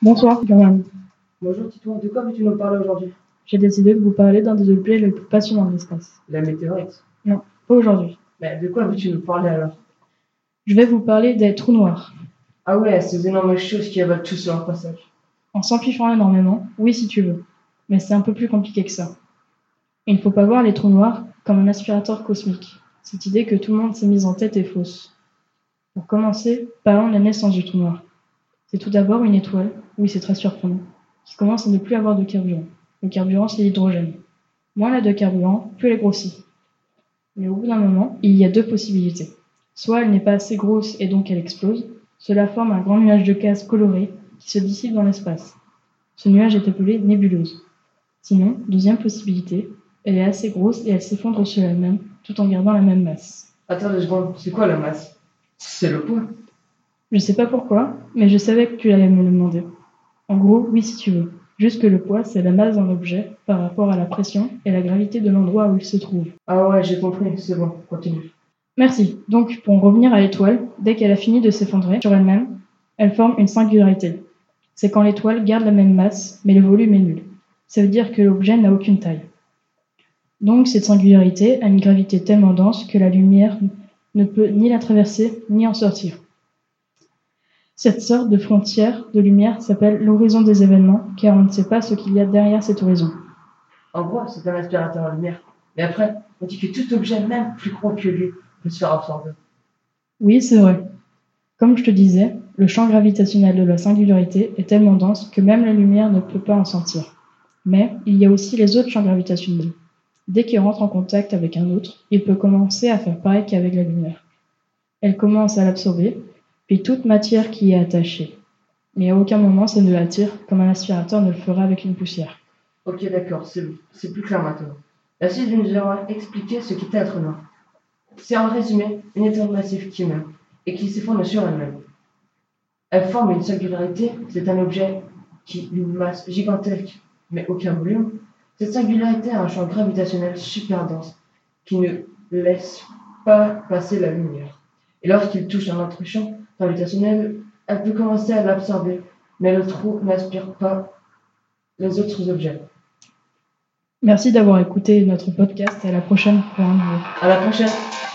Bonsoir. Bonjour Titouan, de quoi veux-tu nous parler aujourd'hui? J'ai décidé de vous parler d'un des objets les plus passionnants de l'espace. La météorite. Pas aujourd'hui. Mais de quoi veux-tu nous parler alors? Je vais vous parler des trous noirs. Ah ouais, ces énormes choses qui avalent tout sur leur passage. En s'amplifiant énormément, oui si tu veux. Mais c'est un peu plus compliqué que ça. Il ne faut pas voir les trous noirs comme un aspirateur cosmique. Cette idée que tout le monde s'est mise en tête est fausse. Pour commencer, parlons de la naissance du trou noir. C'est tout d'abord une étoile, oui c'est très surprenant, qui commence à ne plus avoir de carburant. Le carburant c'est l'hydrogène. Moins elle a de carburant, plus elle grossit. Mais au bout d'un moment, il y a deux possibilités. Soit elle n'est pas assez grosse et donc elle explose. Cela forme un grand nuage de gaz coloré qui se dissipe dans l'espace. Ce nuage est appelé nébuleuse. Sinon, deuxième possibilité, elle est assez grosse et elle s'effondre sur elle-même tout en gardant la même masse. Attends deux secondes, c'est quoi la masse? C'est le poids. Je sais pas pourquoi, mais je savais que tu allais me le demander. En gros, oui si tu veux. Juste que le poids, c'est la masse d'un objet par rapport à la pression et la gravité de l'endroit où il se trouve. Ah ouais, j'ai compris, c'est bon, continue. Merci. Donc, pour en revenir à l'étoile, dès qu'elle a fini de s'effondrer sur elle-même, elle forme une singularité. C'est quand l'étoile garde la même masse, mais le volume est nul. Ça veut dire que l'objet n'a aucune taille. Donc, cette singularité a une gravité tellement dense que la lumière ne peut ni la traverser, ni en sortir. Cette sorte de frontière de lumière s'appelle l'horizon des événements, car on ne sait pas ce qu'il y a derrière cet horizon. En gros, c'est un aspirateur à lumière. Mais après, on dit que tout objet, même plus gros que lui, peut se faire absorber. Oui, c'est vrai. Comme je te disais, le champ gravitationnel de la singularité est tellement dense que même la lumière ne peut pas en sentir. Mais il y a aussi les autres champs gravitationnels. Dès qu'il rentre en contact avec un autre, il peut commencer à faire pareil qu'avec la lumière. Elle commence à l'absorber, puis toute matière qui y est attachée. Mais à aucun moment ça ne l'attire comme un aspirateur ne le ferait avec une poussière. Ok, d'accord, c'est plus clair maintenant. La suite nous aura expliqué ce qu'était un trou noir. C'est en résumé une étoile massive qui meurt et qui s'effondre sur elle-même. Elle forme une singularité, c'est un objet qui une masse gigantesque mais aucun volume. Cette singularité a un champ gravitationnel super dense qui ne laisse pas passer la lumière. Et lorsqu'il touche un autre champ gravitationnel, elle peut commencer à l'absorber, mais le trou n'aspire pas les autres objets. Merci d'avoir écouté notre podcast à la prochaine pour un nouveau. À la prochaine!